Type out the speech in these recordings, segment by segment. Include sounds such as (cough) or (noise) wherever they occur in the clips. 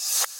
you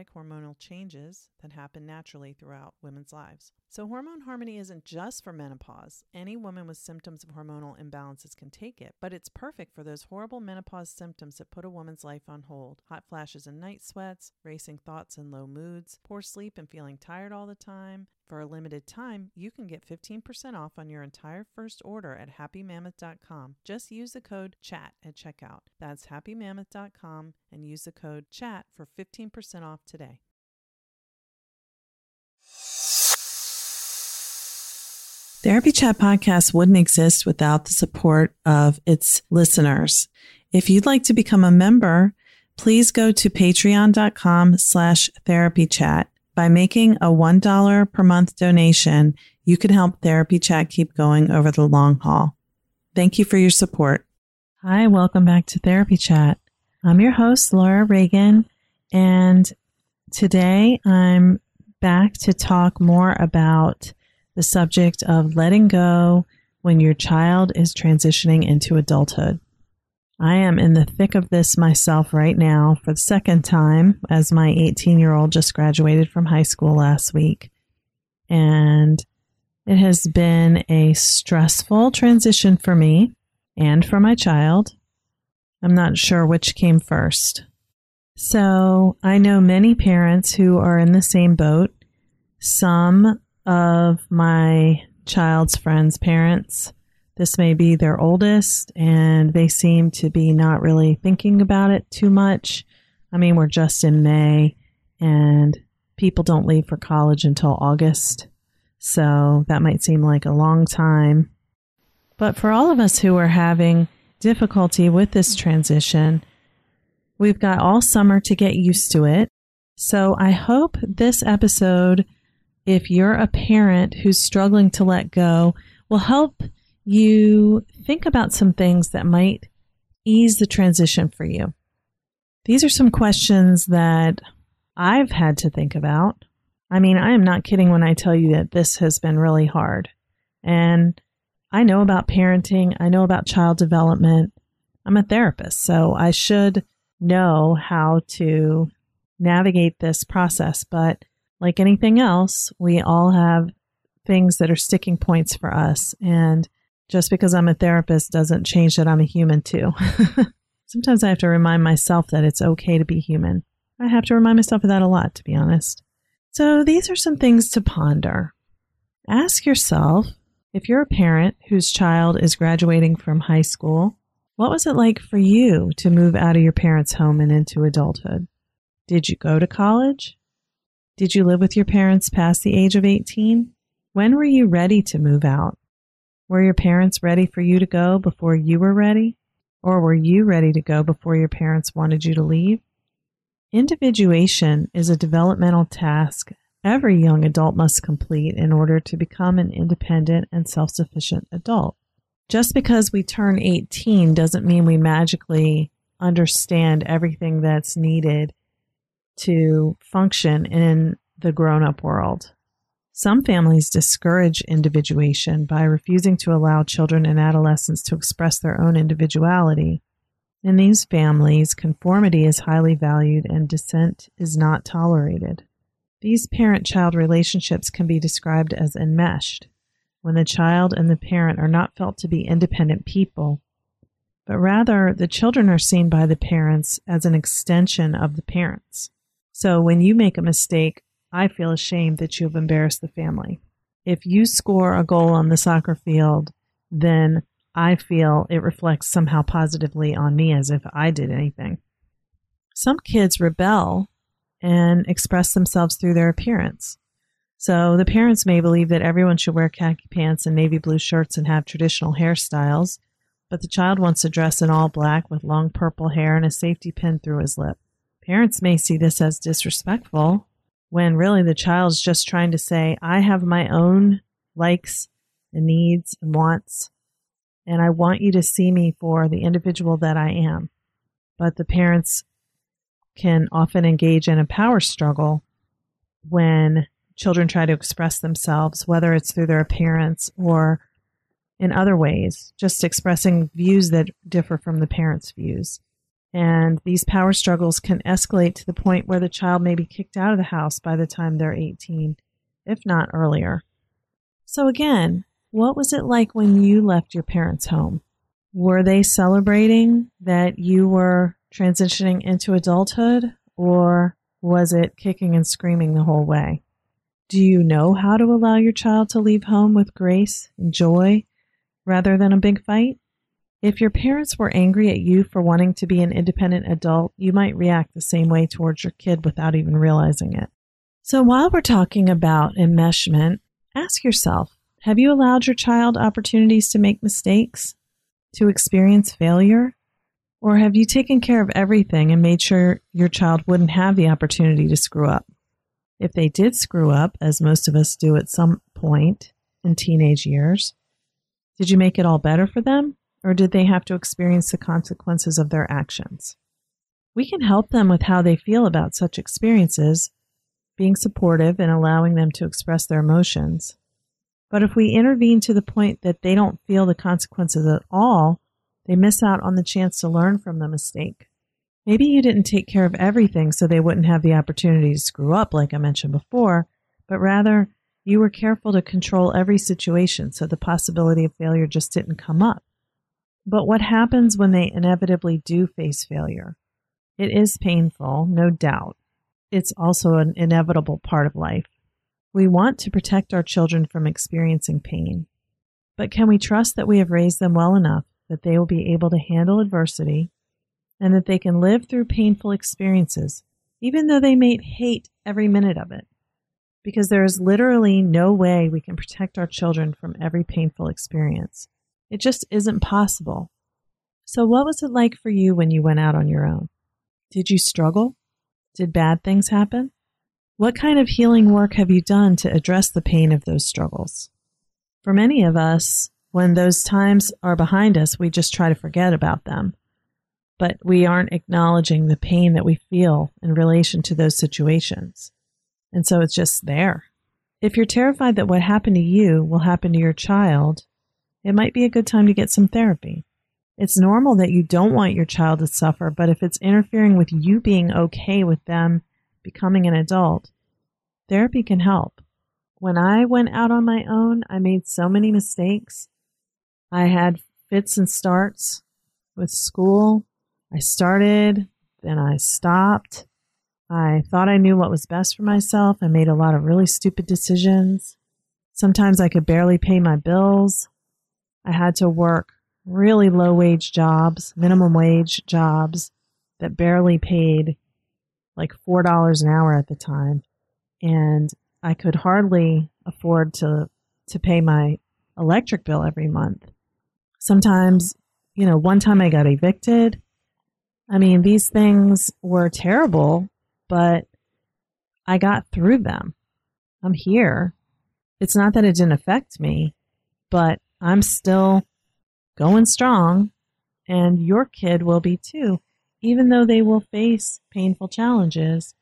hormonal changes that happen naturally throughout women's lives. So, hormone harmony isn't just for menopause. Any woman with symptoms of hormonal imbalances can take it, but it's perfect for those horrible menopause symptoms that put a woman's life on hold hot flashes and night sweats, racing thoughts and low moods, poor sleep and feeling tired all the time. For a limited time, you can get 15% off on your entire first order at happymammoth.com. Just use the code CHAT at checkout. That's happymammoth.com and use the code CHAT for 15% off today. Therapy Chat Podcast wouldn't exist without the support of its listeners. If you'd like to become a member, please go to patreon.com slash therapy chat. By making a $1 per month donation, you can help Therapy Chat keep going over the long haul. Thank you for your support. Hi, welcome back to Therapy Chat. I'm your host, Laura Reagan, and today I'm back to talk more about the subject of letting go when your child is transitioning into adulthood. I am in the thick of this myself right now for the second time, as my 18 year old just graduated from high school last week. And it has been a stressful transition for me and for my child. I'm not sure which came first. So I know many parents who are in the same boat. Some of my child's friends' parents. This may be their oldest, and they seem to be not really thinking about it too much. I mean, we're just in May, and people don't leave for college until August. So that might seem like a long time. But for all of us who are having difficulty with this transition, we've got all summer to get used to it. So I hope this episode if you're a parent who's struggling to let go, will help you think about some things that might ease the transition for you. These are some questions that I've had to think about. I mean, I am not kidding when I tell you that this has been really hard. And I know about parenting, I know about child development. I'm a therapist, so I should know how to navigate this process, but like anything else, we all have things that are sticking points for us. And just because I'm a therapist doesn't change that I'm a human too. (laughs) Sometimes I have to remind myself that it's okay to be human. I have to remind myself of that a lot, to be honest. So these are some things to ponder. Ask yourself if you're a parent whose child is graduating from high school, what was it like for you to move out of your parents' home and into adulthood? Did you go to college? Did you live with your parents past the age of 18? When were you ready to move out? Were your parents ready for you to go before you were ready? Or were you ready to go before your parents wanted you to leave? Individuation is a developmental task every young adult must complete in order to become an independent and self sufficient adult. Just because we turn 18 doesn't mean we magically understand everything that's needed to function in the grown up world. Some families discourage individuation by refusing to allow children and adolescents to express their own individuality. In these families, conformity is highly valued and dissent is not tolerated. These parent child relationships can be described as enmeshed, when the child and the parent are not felt to be independent people, but rather the children are seen by the parents as an extension of the parents. So when you make a mistake, I feel ashamed that you have embarrassed the family. If you score a goal on the soccer field, then I feel it reflects somehow positively on me as if I did anything. Some kids rebel and express themselves through their appearance. So the parents may believe that everyone should wear khaki pants and navy blue shirts and have traditional hairstyles, but the child wants to dress in all black with long purple hair and a safety pin through his lip. Parents may see this as disrespectful when really the child's just trying to say, I have my own likes and needs and wants, and I want you to see me for the individual that I am. But the parents can often engage in a power struggle when children try to express themselves, whether it's through their appearance or in other ways, just expressing views that differ from the parents' views. And these power struggles can escalate to the point where the child may be kicked out of the house by the time they're 18, if not earlier. So, again, what was it like when you left your parents' home? Were they celebrating that you were transitioning into adulthood, or was it kicking and screaming the whole way? Do you know how to allow your child to leave home with grace and joy rather than a big fight? If your parents were angry at you for wanting to be an independent adult, you might react the same way towards your kid without even realizing it. So, while we're talking about enmeshment, ask yourself have you allowed your child opportunities to make mistakes, to experience failure, or have you taken care of everything and made sure your child wouldn't have the opportunity to screw up? If they did screw up, as most of us do at some point in teenage years, did you make it all better for them? Or did they have to experience the consequences of their actions? We can help them with how they feel about such experiences, being supportive and allowing them to express their emotions. But if we intervene to the point that they don't feel the consequences at all, they miss out on the chance to learn from the mistake. Maybe you didn't take care of everything so they wouldn't have the opportunity to screw up, like I mentioned before, but rather you were careful to control every situation so the possibility of failure just didn't come up. But what happens when they inevitably do face failure? It is painful, no doubt. It's also an inevitable part of life. We want to protect our children from experiencing pain. But can we trust that we have raised them well enough that they will be able to handle adversity and that they can live through painful experiences, even though they may hate every minute of it. Because there is literally no way we can protect our children from every painful experience. It just isn't possible. So, what was it like for you when you went out on your own? Did you struggle? Did bad things happen? What kind of healing work have you done to address the pain of those struggles? For many of us, when those times are behind us, we just try to forget about them. But we aren't acknowledging the pain that we feel in relation to those situations. And so it's just there. If you're terrified that what happened to you will happen to your child, it might be a good time to get some therapy. It's normal that you don't want your child to suffer, but if it's interfering with you being okay with them becoming an adult, therapy can help. When I went out on my own, I made so many mistakes I had fits and starts with school. I started, then I stopped. I thought I knew what was best for myself. I made a lot of really stupid decisions. Sometimes I could barely pay my bills. I had to work really low wage jobs, minimum wage jobs that barely paid like $4 an hour at the time. And I could hardly afford to, to pay my electric bill every month. Sometimes, you know, one time I got evicted. I mean, these things were terrible, but I got through them. I'm here. It's not that it didn't affect me, but I'm still going strong, and your kid will be too. Even though they will face painful challenges,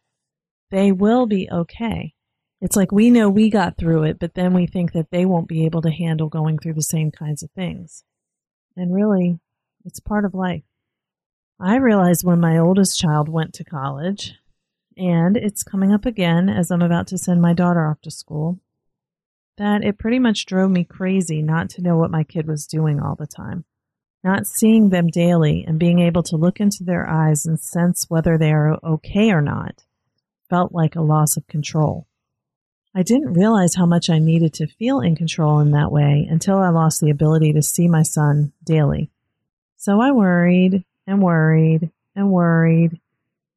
they will be okay. It's like we know we got through it, but then we think that they won't be able to handle going through the same kinds of things. And really, it's part of life. I realized when my oldest child went to college, and it's coming up again as I'm about to send my daughter off to school, that it pretty much drove me crazy not to know what my kid was doing all the time. Not seeing them daily and being able to look into their eyes and sense whether they are okay or not felt like a loss of control. I didn't realize how much I needed to feel in control in that way until I lost the ability to see my son daily. So I worried and worried and worried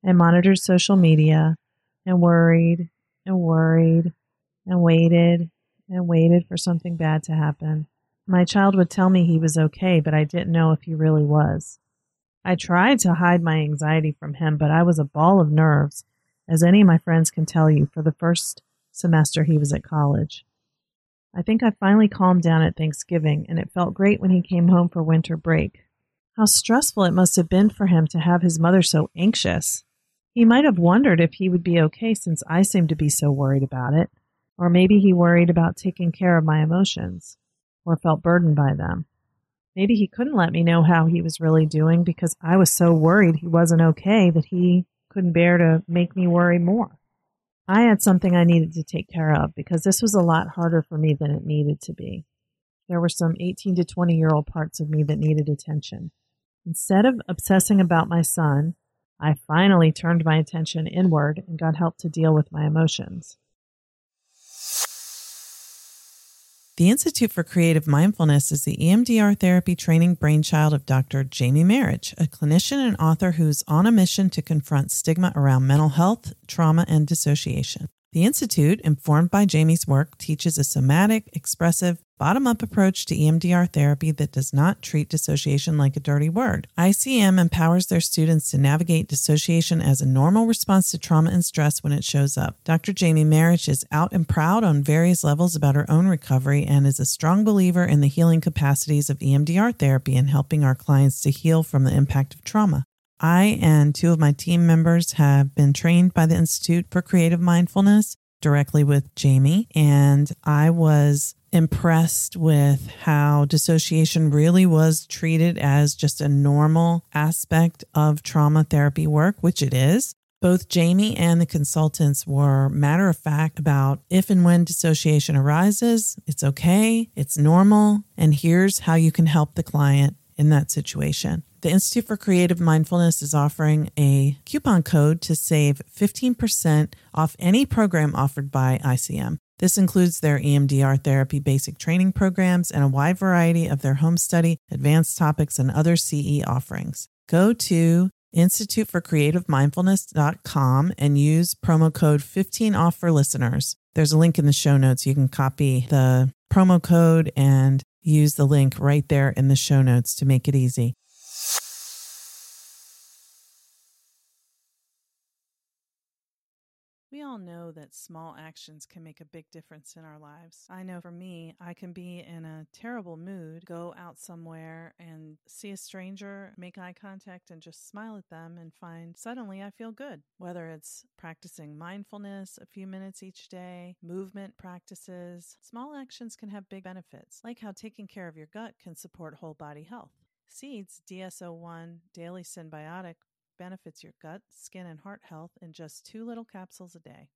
and monitored social media and worried and worried and waited and waited for something bad to happen. My child would tell me he was okay, but I didn't know if he really was. I tried to hide my anxiety from him, but I was a ball of nerves, as any of my friends can tell you, for the first semester he was at college. I think I finally calmed down at Thanksgiving, and it felt great when he came home for winter break. How stressful it must have been for him to have his mother so anxious. He might have wondered if he would be okay since I seemed to be so worried about it. Or maybe he worried about taking care of my emotions or felt burdened by them. Maybe he couldn't let me know how he was really doing because I was so worried he wasn't okay that he couldn't bear to make me worry more. I had something I needed to take care of because this was a lot harder for me than it needed to be. There were some 18 to 20 year old parts of me that needed attention. Instead of obsessing about my son, I finally turned my attention inward and got help to deal with my emotions. The Institute for Creative Mindfulness is the EMDR therapy training brainchild of Dr. Jamie Marich, a clinician and author who's on a mission to confront stigma around mental health, trauma, and dissociation. The Institute, informed by Jamie's work, teaches a somatic, expressive, bottom up approach to EMDR therapy that does not treat dissociation like a dirty word. ICM empowers their students to navigate dissociation as a normal response to trauma and stress when it shows up. Dr. Jamie Marich is out and proud on various levels about her own recovery and is a strong believer in the healing capacities of EMDR therapy and helping our clients to heal from the impact of trauma. I and two of my team members have been trained by the Institute for Creative Mindfulness directly with Jamie, and I was impressed with how dissociation really was treated as just a normal aspect of trauma therapy work, which it is. Both Jamie and the consultants were matter of fact about if and when dissociation arises, it's okay, it's normal, and here's how you can help the client in that situation. The Institute for Creative Mindfulness is offering a coupon code to save 15% off any program offered by ICM. This includes their EMDR therapy basic training programs and a wide variety of their home study, advanced topics, and other CE offerings. Go to instituteforcreativemindfulness.com and use promo code 15 off for listeners. There's a link in the show notes. You can copy the promo code and use the link right there in the show notes to make it easy. All know that small actions can make a big difference in our lives. I know for me, I can be in a terrible mood, go out somewhere and see a stranger, make eye contact, and just smile at them and find suddenly I feel good. Whether it's practicing mindfulness a few minutes each day, movement practices, small actions can have big benefits, like how taking care of your gut can support whole body health. Seeds DS-01 Daily Synbiotic benefits your gut, skin, and heart health in just two little capsules a day.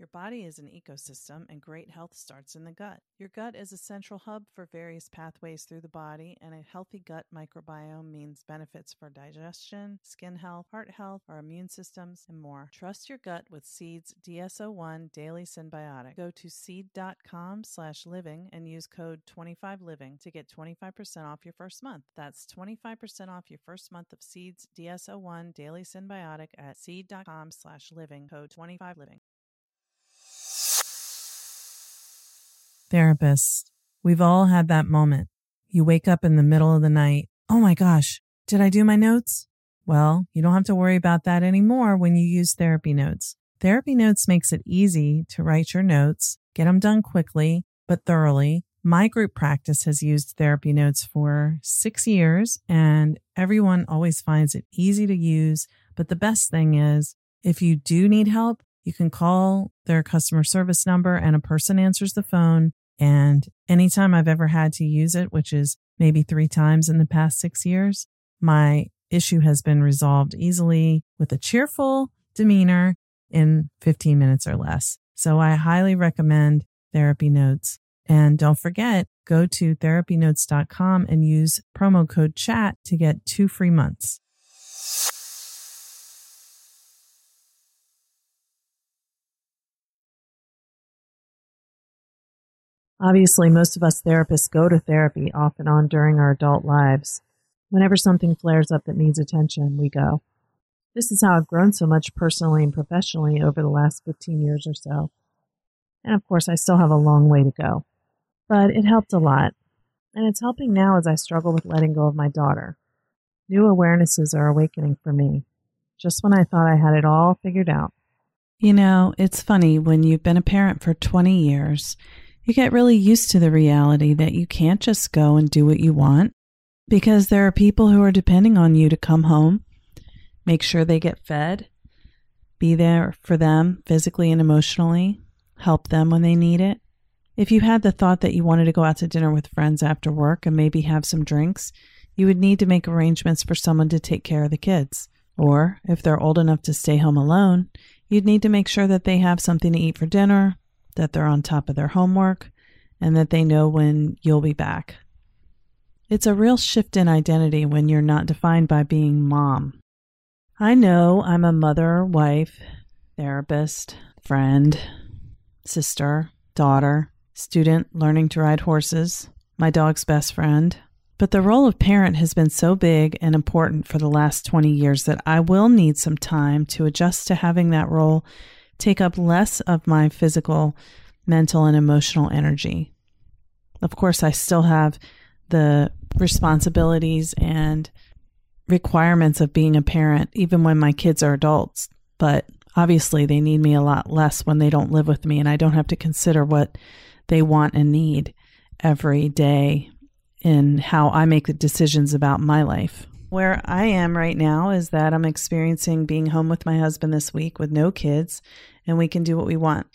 Your body is an ecosystem, and great health starts in the gut. Your gut is a central hub for various pathways through the body, and a healthy gut microbiome means benefits for digestion, skin health, heart health, our immune systems, and more. Trust your gut with Seed's DS-01 Daily Synbiotic. Go to seed.com slash living and use code 25living to get 25% off your first month. That's 25% off your first month of Seed's DS-01 Daily Synbiotic at seed.com slash living, code 25living. Therapist, we've all had that moment. You wake up in the middle of the night. Oh my gosh, did I do my notes? Well, you don't have to worry about that anymore when you use Therapy Notes. Therapy Notes makes it easy to write your notes, get them done quickly, but thoroughly. My group practice has used Therapy Notes for six years, and everyone always finds it easy to use. But the best thing is, if you do need help, you can call their customer service number and a person answers the phone and anytime I've ever had to use it, which is maybe three times in the past six years, my issue has been resolved easily with a cheerful demeanor in 15 minutes or less. So I highly recommend Therapy Notes. And don't forget, go to therapynotes.com and use promo code chat to get two free months. Obviously, most of us therapists go to therapy off and on during our adult lives. Whenever something flares up that needs attention, we go. This is how I've grown so much personally and professionally over the last 15 years or so. And of course, I still have a long way to go. But it helped a lot. And it's helping now as I struggle with letting go of my daughter. New awarenesses are awakening for me, just when I thought I had it all figured out. You know, it's funny when you've been a parent for 20 years you get really used to the reality that you can't just go and do what you want because there are people who are depending on you to come home, make sure they get fed, be there for them physically and emotionally, help them when they need it. If you had the thought that you wanted to go out to dinner with friends after work and maybe have some drinks, you would need to make arrangements for someone to take care of the kids. Or if they're old enough to stay home alone, you'd need to make sure that they have something to eat for dinner, that they're on top of their homework, and that they know when you'll be back. It's a real shift in identity when you're not defined by being mom. I know I'm a mother, wife, therapist, friend, sister, daughter, student learning to ride horses, my dog's best friend. But the role of parent has been so big and important for the last 20 years that I will need some time to adjust to having that role take up less of my physical, mental, and emotional energy. Of course, I still have the responsibilities and requirements of being a parent, even when my kids are adults. But obviously, they need me a lot less when they don't live with me, and I don't have to consider what they want and need every day in how I make the decisions about my life. Where I am right now is that I'm experiencing being home with my husband this week with no kids, and we can do what we want.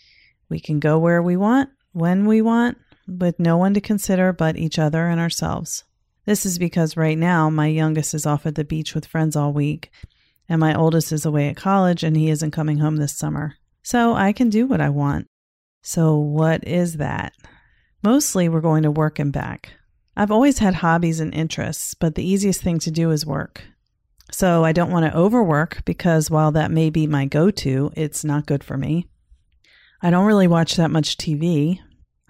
We can go where we want, when we want, with no one to consider but each other and ourselves. This is because right now my youngest is off at the beach with friends all week, and my oldest is away at college and he isn't coming home this summer. So I can do what I want. So, what is that? Mostly, we're going to work and back. I've always had hobbies and interests, but the easiest thing to do is work. So I don't want to overwork because while that may be my go to, it's not good for me. I don't really watch that much TV.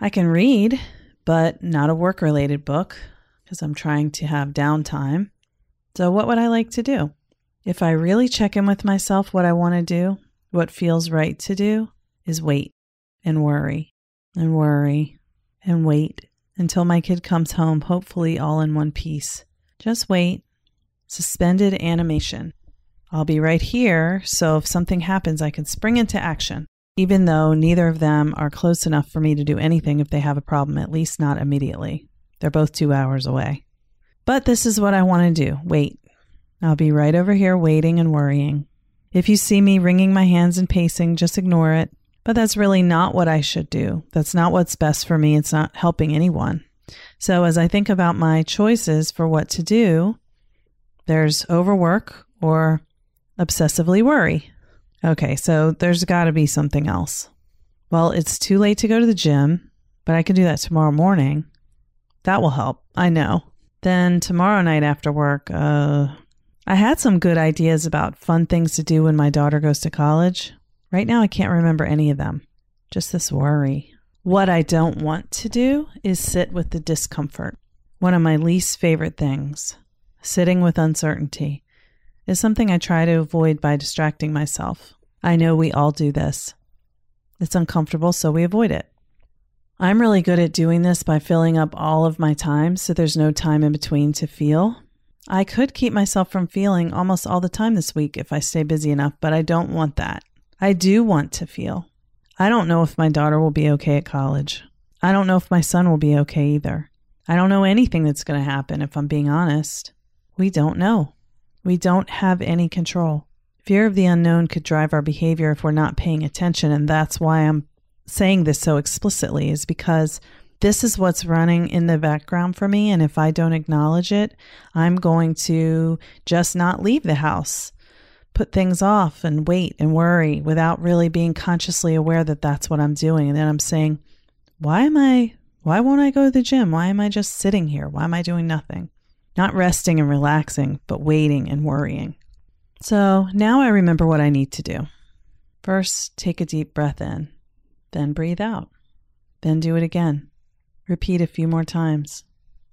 I can read, but not a work related book because I'm trying to have downtime. So, what would I like to do? If I really check in with myself, what I want to do, what feels right to do, is wait and worry and worry and wait until my kid comes home, hopefully all in one piece. Just wait. Suspended animation. I'll be right here, so if something happens, I can spring into action, even though neither of them are close enough for me to do anything if they have a problem, at least not immediately. They're both two hours away. But this is what I want to do wait. I'll be right over here waiting and worrying. If you see me wringing my hands and pacing, just ignore it. But that's really not what I should do. That's not what's best for me. It's not helping anyone. So, as I think about my choices for what to do, there's overwork or obsessively worry. Okay, so there's got to be something else. Well, it's too late to go to the gym, but I can do that tomorrow morning. That will help. I know. Then tomorrow night after work, uh, I had some good ideas about fun things to do when my daughter goes to college. Right now, I can't remember any of them. Just this worry. What I don't want to do is sit with the discomfort. One of my least favorite things, sitting with uncertainty, is something I try to avoid by distracting myself. I know we all do this. It's uncomfortable, so we avoid it. I'm really good at doing this by filling up all of my time so there's no time in between to feel. I could keep myself from feeling almost all the time this week if I stay busy enough, but I don't want that. I do want to feel. I don't know if my daughter will be okay at college. I don't know if my son will be okay either. I don't know anything that's going to happen if I'm being honest. We don't know. We don't have any control. Fear of the unknown could drive our behavior if we're not paying attention, and that's why I'm saying this so explicitly is because this is what's running in the background for me. And if I don't acknowledge it, I'm going to just not leave the house, put things off and wait and worry without really being consciously aware that that's what I'm doing. And then I'm saying, why am I, why won't I go to the gym? Why am I just sitting here? Why am I doing nothing? Not resting and relaxing, but waiting and worrying. So now I remember what I need to do. First, take a deep breath in. Then breathe out. Then do it again. Repeat a few more times.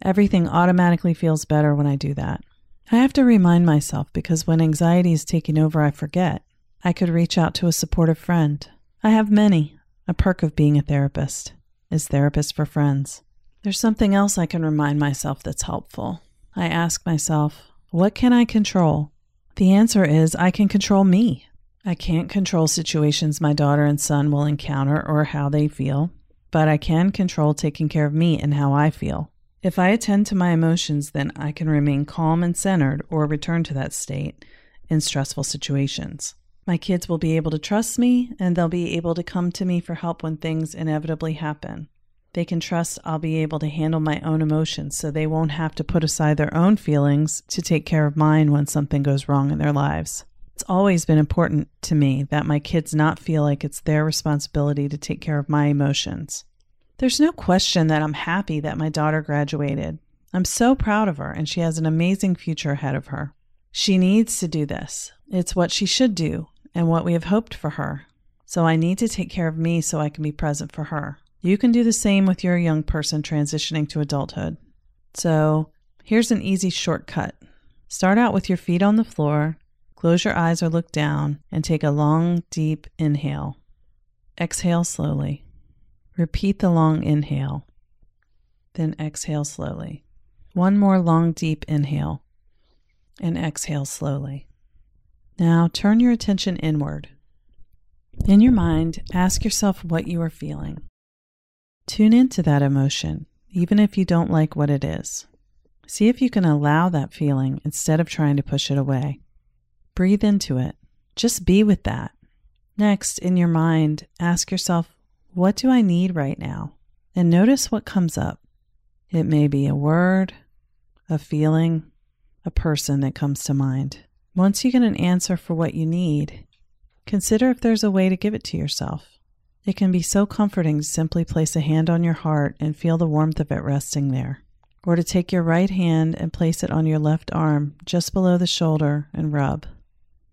Everything automatically feels better when I do that. I have to remind myself because when anxiety is taking over, I forget. I could reach out to a supportive friend. I have many. A perk of being a therapist is therapist for friends. There's something else I can remind myself that's helpful. I ask myself, what can I control? The answer is I can control me. I can't control situations my daughter and son will encounter or how they feel, but I can control taking care of me and how I feel. If I attend to my emotions, then I can remain calm and centered or return to that state in stressful situations. My kids will be able to trust me and they'll be able to come to me for help when things inevitably happen. They can trust I'll be able to handle my own emotions so they won't have to put aside their own feelings to take care of mine when something goes wrong in their lives. It's always been important to me that my kids not feel like it's their responsibility to take care of my emotions. There's no question that I'm happy that my daughter graduated. I'm so proud of her, and she has an amazing future ahead of her. She needs to do this. It's what she should do and what we have hoped for her. So I need to take care of me so I can be present for her. You can do the same with your young person transitioning to adulthood. So here's an easy shortcut start out with your feet on the floor Close your eyes or look down and take a long, deep inhale. Exhale slowly. Repeat the long inhale. Then exhale slowly. One more long, deep inhale and exhale slowly. Now turn your attention inward. In your mind, ask yourself what you are feeling. Tune into that emotion, even if you don't like what it is. See if you can allow that feeling instead of trying to push it away. Breathe into it. Just be with that. Next, in your mind, ask yourself, what do I need right now? And notice what comes up. It may be a word, a feeling, a person that comes to mind. Once you get an answer for what you need, consider if there's a way to give it to yourself. It can be so comforting to simply place a hand on your heart and feel the warmth of it resting there or to take your right hand and place it on your left arm just below the shoulder and rub.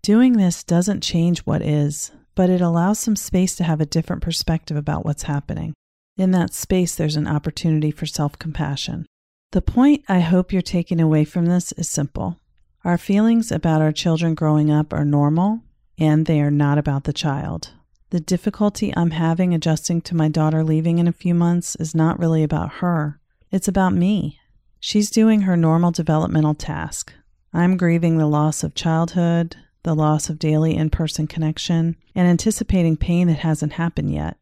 Doing this doesn't change what is, but it allows some space to have a different perspective about what's happening. In that space, there's an opportunity for self compassion. The point I hope you're taking away from this is simple. Our feelings about our children growing up are normal, and they are not about the child. The difficulty I'm having adjusting to my daughter leaving in a few months is not really about her, it's about me. She's doing her normal developmental task. I'm grieving the loss of childhood, the loss of daily in person connection, and anticipating pain that hasn't happened yet.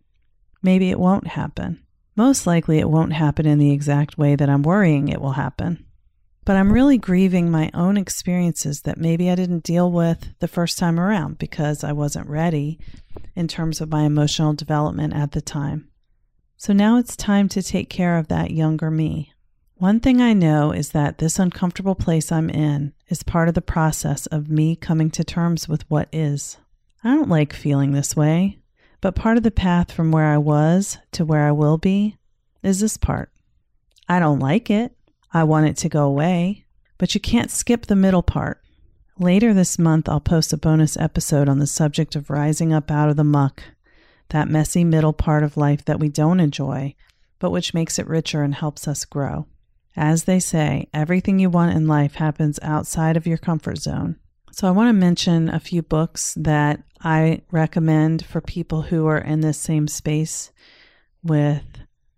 Maybe it won't happen. Most likely, it won't happen in the exact way that I'm worrying it will happen. But I'm really grieving my own experiences that maybe I didn't deal with the first time around because I wasn't ready in terms of my emotional development at the time. So now it's time to take care of that younger me. One thing I know is that this uncomfortable place I'm in is part of the process of me coming to terms with what is. I don't like feeling this way, But part of the path from where I was to where I will be is this part. I don't like it. I want it to go away. But you can't skip the middle part. Later this month, I'll post a bonus episode on the subject of rising up out of the muck, that messy middle part of life that we don't enjoy, but which makes it richer and helps us grow. As they say, everything you want in life happens outside of your comfort zone. So, I want to mention a few books that I recommend for people who are in this same space with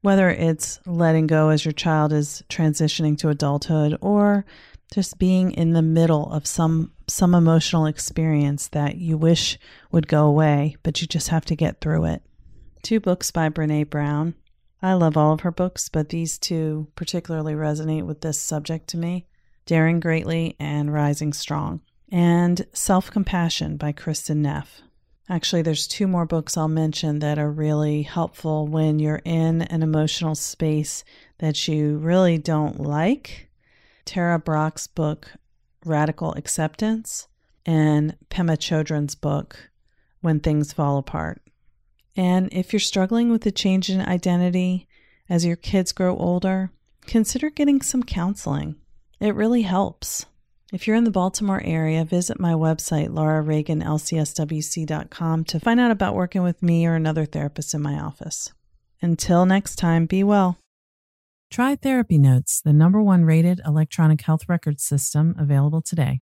whether it's letting go as your child is transitioning to adulthood or just being in the middle of some some emotional experience that you wish would go away, but you just have to get through it. Two books by Brene Brown. I love all of her books, but these two particularly resonate with this subject to me. Daring Greatly and Rising Strong. And Self Compassion by Kristin Neff. Actually, there's two more books I'll mention that are really helpful when you're in an emotional space that you really don't like Tara Brach's book, Radical Acceptance, and Pema Chodron's book, When Things Fall Apart. And if you're struggling with the change in identity as your kids grow older, consider getting some counseling. It really helps. If you're in the Baltimore area, visit my website, laurareaganlcswc.com, to find out about working with me or another therapist in my office. Until next time, be well. Try Therapy Notes, the number one rated electronic health record system available today.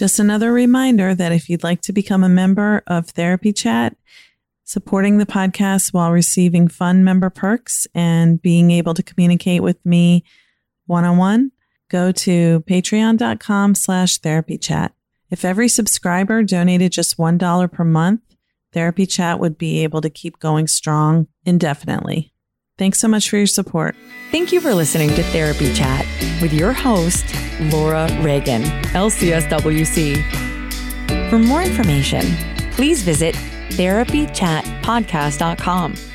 Just another reminder that if you'd like to become a member of Therapy Chat, supporting the podcast while receiving fun member perks and being able to communicate with me one on one, go to patreon.com slash therapy chat. If every subscriber donated just $1 per month, Therapy Chat would be able to keep going strong indefinitely. Thanks so much for your support. Thank you for listening to Therapy Chat with your host, Laura Reagan, LCSWC. For more information, please visit therapychatpodcast.com